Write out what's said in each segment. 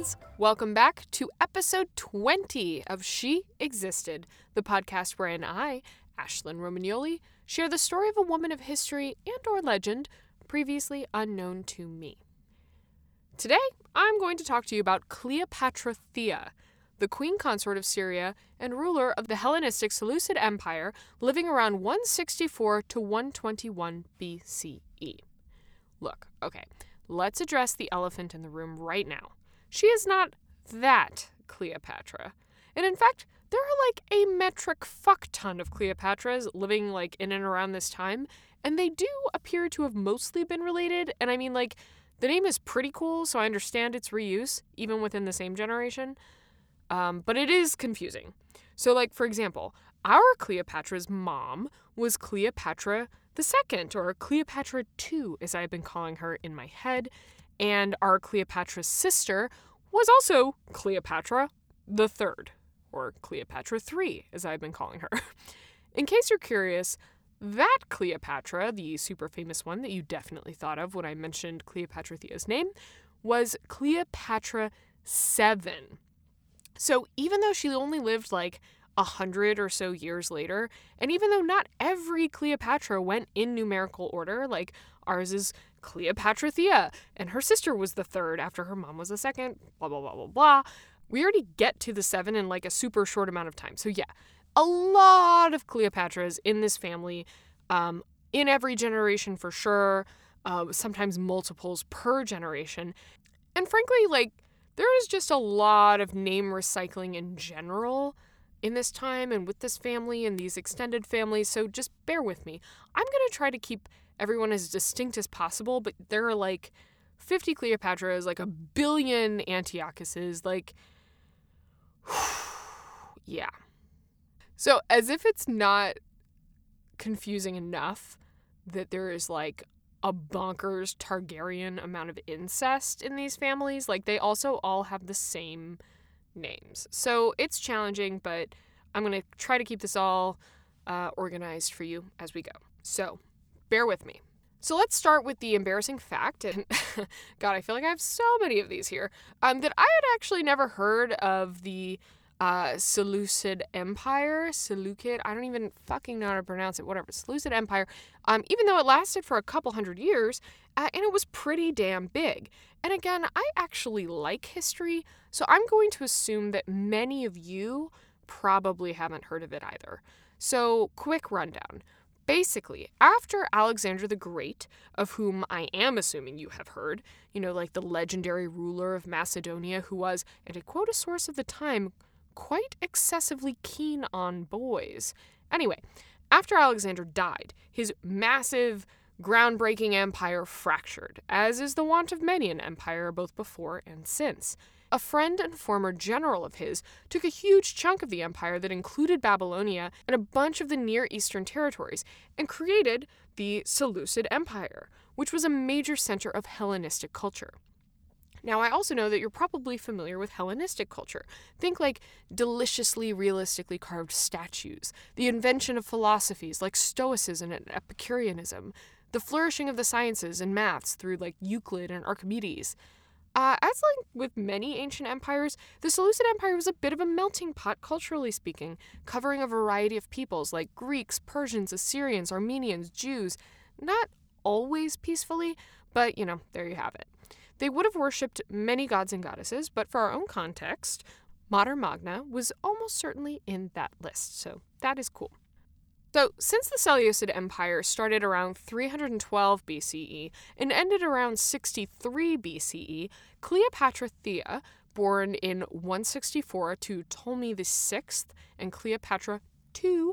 friends. Welcome back to episode 20 of She Existed, the podcast wherein I, Ashlyn Romagnoli, share the story of a woman of history and or legend previously unknown to me. Today, I'm going to talk to you about Cleopatra Thea, the queen consort of Syria and ruler of the Hellenistic Seleucid Empire living around 164 to 121 BCE. Look, okay, let's address the elephant in the room right now. She is not that Cleopatra. And in fact, there are like a metric fuck ton of Cleopatras living like in and around this time, and they do appear to have mostly been related. And I mean, like, the name is pretty cool, so I understand its reuse, even within the same generation. Um, but it is confusing. So, like, for example, our Cleopatra's mom was Cleopatra second, or Cleopatra II, as I've been calling her in my head, and our Cleopatra's sister was also Cleopatra the third, or Cleopatra III, as I've been calling her. in case you're curious, that Cleopatra, the super famous one that you definitely thought of when I mentioned Cleopatra Thea's name, was Cleopatra VII. So even though she only lived like a hundred or so years later. And even though not every Cleopatra went in numerical order, like ours is Cleopatra Thea, and her sister was the third after her mom was the second, blah, blah, blah, blah, blah. We already get to the seven in like a super short amount of time. So, yeah, a lot of Cleopatras in this family, um, in every generation for sure, uh, sometimes multiples per generation. And frankly, like, there is just a lot of name recycling in general in this time and with this family and these extended families, so just bear with me. I'm going to try to keep everyone as distinct as possible, but there are like 50 Cleopatras, like a billion Antiochuses, like, yeah. So, as if it's not confusing enough that there is like a bonkers Targaryen amount of incest in these families, like, they also all have the same names. So it's challenging, but I'm going to try to keep this all uh, organized for you as we go. So bear with me. So let's start with the embarrassing fact, and God, I feel like I have so many of these here, um, that I had actually never heard of the uh, Seleucid Empire, Seleucid, I don't even fucking know how to pronounce it, whatever, Seleucid Empire, um, even though it lasted for a couple hundred years, uh, and it was pretty damn big. And again, I actually like history, so I'm going to assume that many of you probably haven't heard of it either. So, quick rundown. Basically, after Alexander the Great, of whom I am assuming you have heard, you know, like the legendary ruler of Macedonia who was, and to quote a source of the time, quite excessively keen on boys. Anyway, after Alexander died, his massive, groundbreaking empire fractured, as is the wont of many an empire both before and since. A friend and former general of his took a huge chunk of the empire that included Babylonia and a bunch of the Near Eastern territories and created the Seleucid Empire, which was a major center of Hellenistic culture. Now, I also know that you're probably familiar with Hellenistic culture. Think like deliciously realistically carved statues, the invention of philosophies like Stoicism and Epicureanism, the flourishing of the sciences and maths through like Euclid and Archimedes. Uh, as like with many ancient empires, the Seleucid Empire was a bit of a melting pot culturally speaking, covering a variety of peoples like Greeks, Persians, Assyrians, Armenians, Jews, not always peacefully, but you know, there you have it. They would have worshipped many gods and goddesses, but for our own context, Mater Magna was almost certainly in that list, so that is cool. So, since the Seleucid Empire started around 312 BCE and ended around 63 BCE, Cleopatra Thea, born in 164 to Ptolemy VI and Cleopatra II,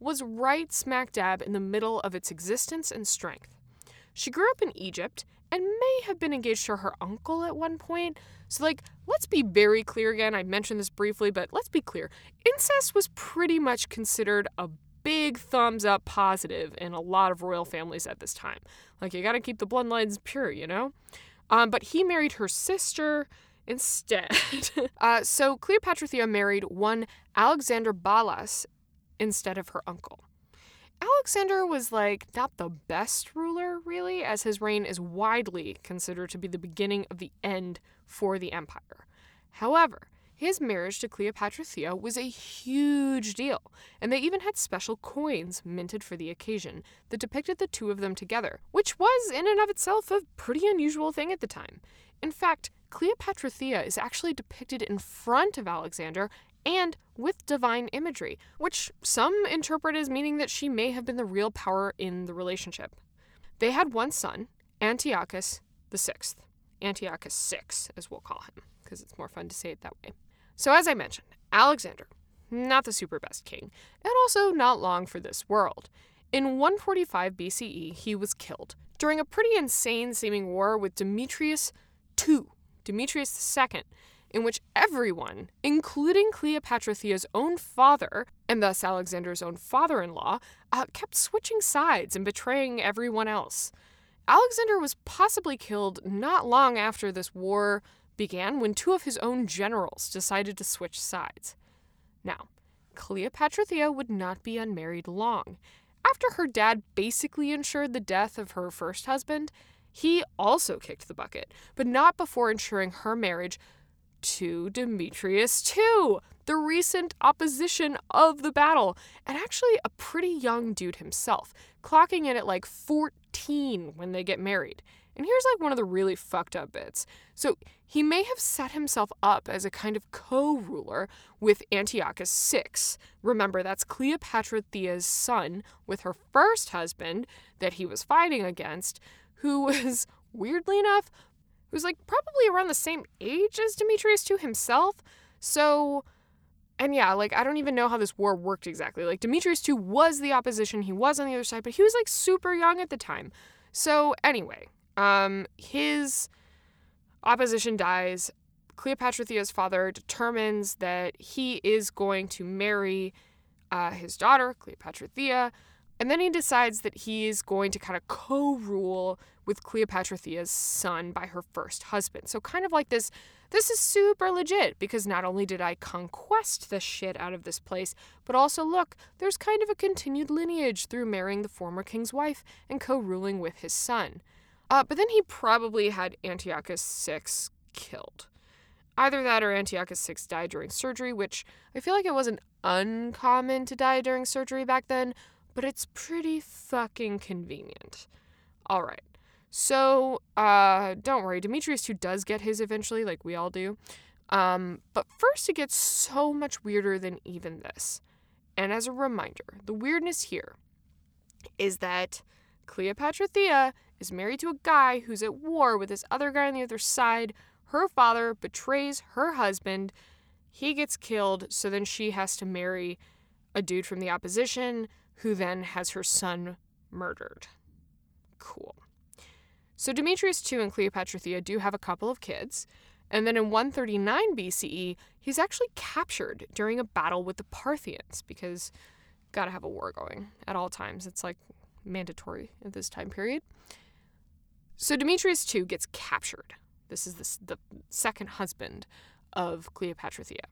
was right smack dab in the middle of its existence and strength. She grew up in Egypt and may have been engaged to her uncle at one point. So, like, let's be very clear again. I mentioned this briefly, but let's be clear. Incest was pretty much considered a big thumbs up positive in a lot of royal families at this time. Like, you gotta keep the bloodlines pure, you know? Um, but he married her sister instead. uh, so, Cleopatra Thea married one Alexander Balas instead of her uncle. Alexander was like not the best ruler, really, as his reign is widely considered to be the beginning of the end for the empire. However, his marriage to Cleopatra Thea was a huge deal, and they even had special coins minted for the occasion that depicted the two of them together, which was in and of itself a pretty unusual thing at the time. In fact, Cleopatra Thea is actually depicted in front of Alexander and with divine imagery, which some interpret as meaning that she may have been the real power in the relationship. They had one son, Antiochus VI. Antiochus VI, as we'll call him, because it's more fun to say it that way. So, as I mentioned, Alexander, not the super best king, and also not long for this world. In 145 BCE, he was killed during a pretty insane seeming war with Demetrius II, Demetrius II, in which everyone, including Cleopatra Thea's own father, and thus Alexander's own father in law, uh, kept switching sides and betraying everyone else. Alexander was possibly killed not long after this war began when two of his own generals decided to switch sides. Now, Cleopatra Thea would not be unmarried long. After her dad basically ensured the death of her first husband, he also kicked the bucket, but not before ensuring her marriage to Demetrius II, the recent opposition of the battle, and actually a pretty young dude himself, clocking in at like 14 when they get married. And here's like one of the really fucked up bits. So he may have set himself up as a kind of co ruler with Antiochus VI. Remember, that's Cleopatra Thea's son with her first husband that he was fighting against, who was, weirdly enough, who's like probably around the same age as Demetrius II himself. So, and yeah, like I don't even know how this war worked exactly. Like Demetrius II was the opposition, he was on the other side, but he was like super young at the time. So, anyway, um, his opposition dies. Cleopatra Thea's father determines that he is going to marry uh, his daughter, Cleopatra Thea, and then he decides that he is going to kind of co rule with Cleopatra Thea's son by her first husband. So, kind of like this this is super legit because not only did I conquest the shit out of this place, but also look, there's kind of a continued lineage through marrying the former king's wife and co ruling with his son. Uh, but then he probably had Antiochus VI killed. Either that or Antiochus VI died during surgery, which I feel like it wasn't uncommon to die during surgery back then, but it's pretty fucking convenient. All right. So, uh, don't worry, Demetrius II does get his eventually, like we all do. Um, but first, it gets so much weirder than even this. And as a reminder, the weirdness here is that Cleopatra Thea is married to a guy who's at war with this other guy on the other side. Her father betrays her husband. He gets killed, so then she has to marry a dude from the opposition who then has her son murdered. Cool. So Demetrius II and Cleopatra Thea do have a couple of kids. And then in 139 BCE, he's actually captured during a battle with the Parthians because gotta have a war going at all times. It's like mandatory at this time period. So Demetrius II gets captured. This is the, the second husband of Cleopatra Thea.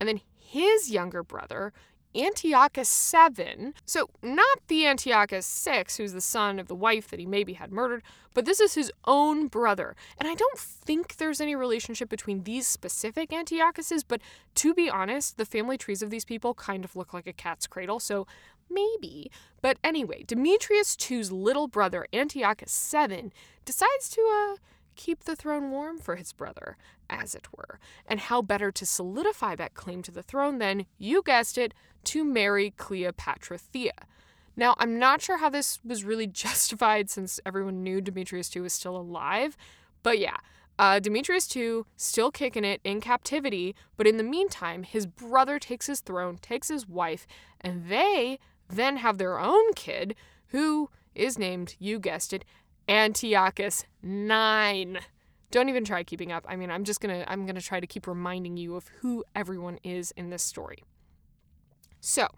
And then his younger brother, Antiochus VII, so not the Antiochus VI, who's the son of the wife that he maybe had murdered, but this is his own brother. And I don't think there's any relationship between these specific Antiochuses, but to be honest, the family trees of these people kind of look like a cat's cradle, so Maybe. But anyway, Demetrius II's little brother, Antiochus VII, decides to uh, keep the throne warm for his brother, as it were. And how better to solidify that claim to the throne than, you guessed it, to marry Cleopatra Thea. Now, I'm not sure how this was really justified since everyone knew Demetrius II was still alive, but yeah, uh, Demetrius II still kicking it in captivity, but in the meantime, his brother takes his throne, takes his wife, and they then have their own kid who is named, you guessed it, Antiochus 9. Don't even try keeping up. I mean, I'm just going to I'm going to try to keep reminding you of who everyone is in this story. So,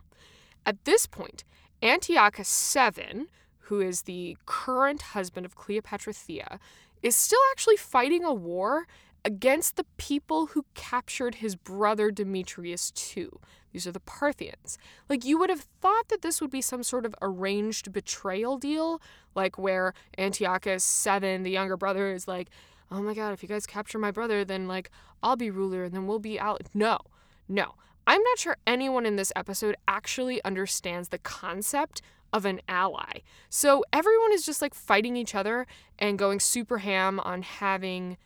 at this point, Antiochus 7, who is the current husband of Cleopatra Thea, is still actually fighting a war against the people who captured his brother Demetrius II. These are the Parthians. Like, you would have thought that this would be some sort of arranged betrayal deal, like where Antiochus VII, the younger brother, is like, oh my god, if you guys capture my brother, then like I'll be ruler and then we'll be out. No, no. I'm not sure anyone in this episode actually understands the concept of an ally. So everyone is just like fighting each other and going super ham on having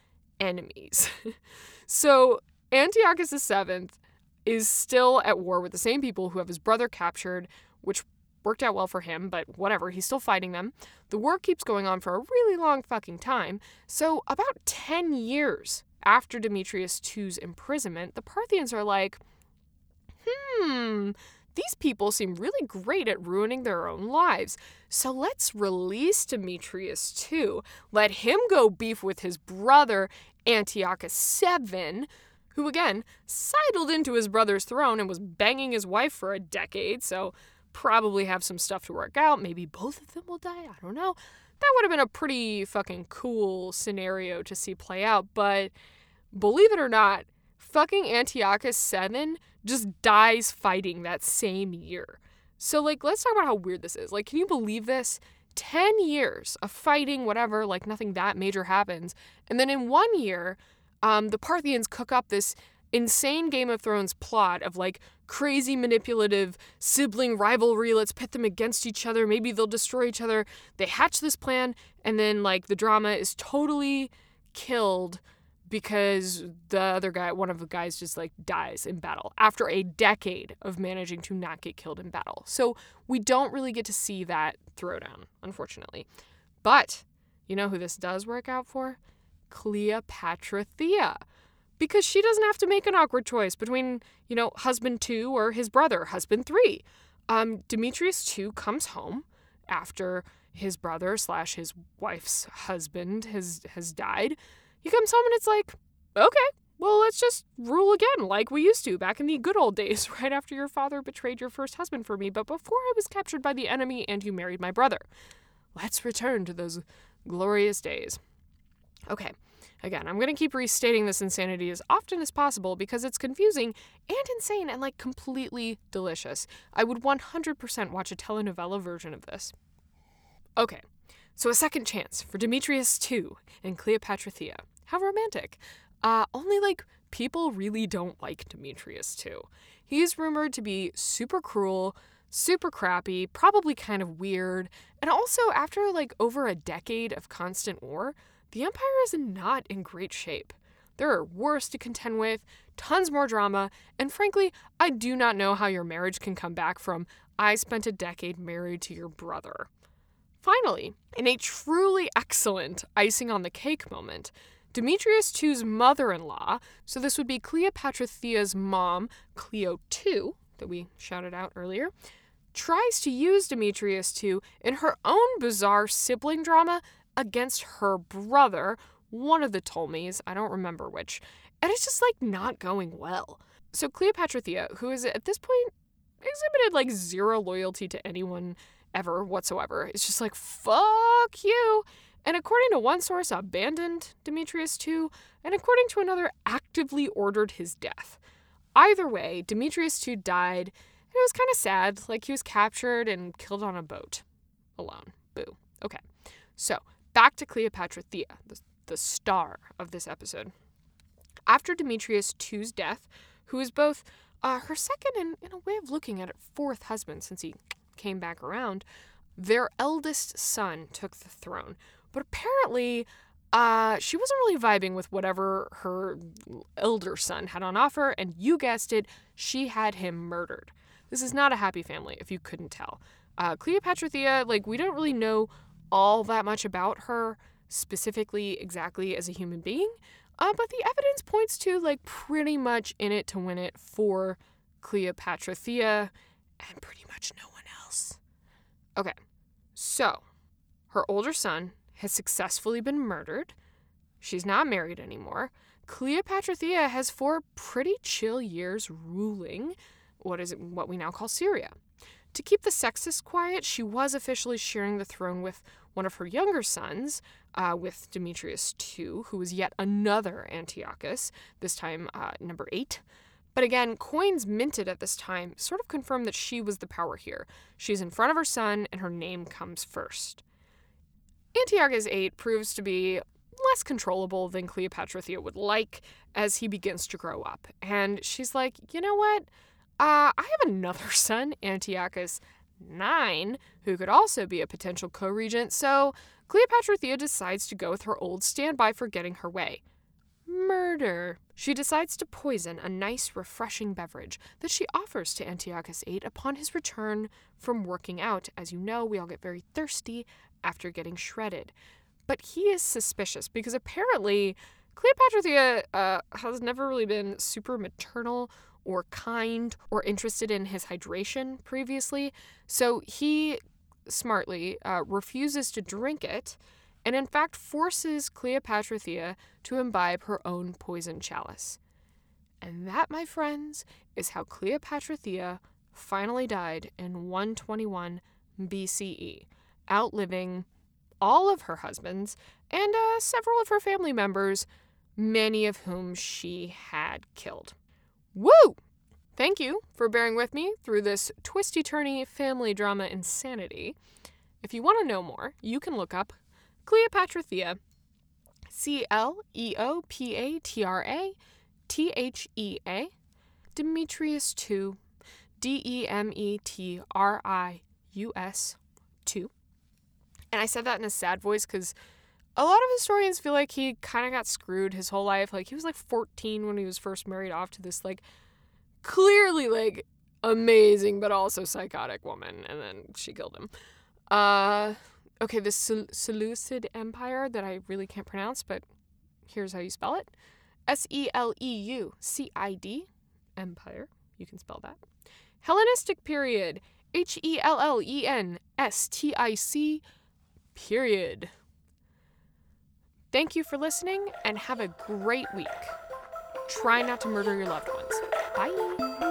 enemies. so Antiochus VII is still at war with the same people who have his brother captured, which worked out well for him, but whatever, he's still fighting them. The war keeps going on for a really long fucking time. So, about 10 years after Demetrius II's imprisonment, the Parthians are like, hmm, these people seem really great at ruining their own lives. So let's release Demetrius too. Let him go beef with his brother, Antiochus VII, who again sidled into his brother's throne and was banging his wife for a decade, so probably have some stuff to work out. Maybe both of them will die. I don't know. That would have been a pretty fucking cool scenario to see play out, but believe it or not, fucking Antiochus 7 just dies fighting that same year. So, like, let's talk about how weird this is. Like, can you believe this? 10 years of fighting, whatever, like nothing that major happens. And then in one year, um, the Parthians cook up this insane Game of Thrones plot of like crazy manipulative sibling rivalry. Let's pit them against each other. Maybe they'll destroy each other. They hatch this plan, and then like the drama is totally killed because the other guy, one of the guys, just like dies in battle after a decade of managing to not get killed in battle. So we don't really get to see that throwdown, unfortunately. But you know who this does work out for? Cleopatra Thea. Because she doesn't have to make an awkward choice between, you know, husband two or his brother, husband three. Um, Demetrius two comes home after his brother slash his wife's husband has has died he comes home and it's like, okay, well, let's just rule again like we used to back in the good old days, right after your father betrayed your first husband for me, but before I was captured by the enemy and you married my brother. Let's return to those glorious days. Okay, again, I'm going to keep restating this insanity as often as possible because it's confusing and insane and like completely delicious. I would 100% watch a telenovela version of this. Okay, so a second chance for Demetrius II and Cleopatra Thea. How romantic. Uh, only like people really don't like Demetrius too. He's rumored to be super cruel, super crappy, probably kind of weird, and also after like over a decade of constant war, the empire is not in great shape. There are wars to contend with, tons more drama, and frankly, I do not know how your marriage can come back from I spent a decade married to your brother. Finally, in a truly excellent icing on the cake moment, Demetrius II's mother in law, so this would be Cleopatra Thea's mom, Cleo II, that we shouted out earlier, tries to use Demetrius II in her own bizarre sibling drama against her brother, one of the Ptolemies, I don't remember which, and it's just like not going well. So Cleopatra Thea, who is at this point exhibited like zero loyalty to anyone ever whatsoever, is just like, fuck you and according to one source, abandoned Demetrius II, and according to another, actively ordered his death. Either way, Demetrius II died, and it was kind of sad, like he was captured and killed on a boat. Alone. Boo. Okay. So, back to Cleopatra Thea, the, the star of this episode. After Demetrius II's death, who is both uh, her second and, in a way of looking at it, fourth husband since he came back around, their eldest son took the throne, but apparently, uh, she wasn't really vibing with whatever her elder son had on offer, and you guessed it, she had him murdered. This is not a happy family, if you couldn't tell. Uh, Cleopatra Thea, like, we don't really know all that much about her specifically, exactly as a human being, uh, but the evidence points to, like, pretty much in it to win it for Cleopatra Thea and pretty much no one else. Okay, so her older son, has successfully been murdered. She's not married anymore. Cleopatra Thea has four pretty chill years ruling what is it, what we now call Syria. To keep the sexist quiet, she was officially sharing the throne with one of her younger sons, uh, with Demetrius II, who was yet another Antiochus, this time uh, number eight. But again, coins minted at this time sort of confirm that she was the power here. She's in front of her son, and her name comes first. Antiochus 8 proves to be less controllable than Cleopatra Thea would like as he begins to grow up. And she's like, you know what? Uh, I have another son, Antiochus IX, who could also be a potential co regent, so Cleopatra Thea decides to go with her old standby for getting her way murder. She decides to poison a nice, refreshing beverage that she offers to Antiochus VIII upon his return from working out. As you know, we all get very thirsty after getting shredded. But he is suspicious because apparently Cleopatra Thea uh, has never really been super maternal or kind or interested in his hydration previously. So he smartly uh, refuses to drink it and in fact forces Cleopatra Thea to imbibe her own poison chalice. And that, my friends, is how Cleopatra Thea finally died in 121 BCE, outliving all of her husbands and uh, several of her family members, many of whom she had killed. Woo! Thank you for bearing with me through this twisty turny family drama insanity. If you want to know more, you can look up Cleopatra Thea, C L E O P A T R A T H E A, Demetrius 2, D E M E T R I U S 2. And I said that in a sad voice because a lot of historians feel like he kind of got screwed his whole life. Like he was like 14 when he was first married off to this like clearly like amazing but also psychotic woman and then she killed him. Uh okay, the Seleucid Empire that I really can't pronounce, but here's how you spell it S E L E U C I D, Empire. You can spell that. Hellenistic period, H E L L E N S T I C, period. Thank you for listening and have a great week. Try not to murder your loved ones. Bye.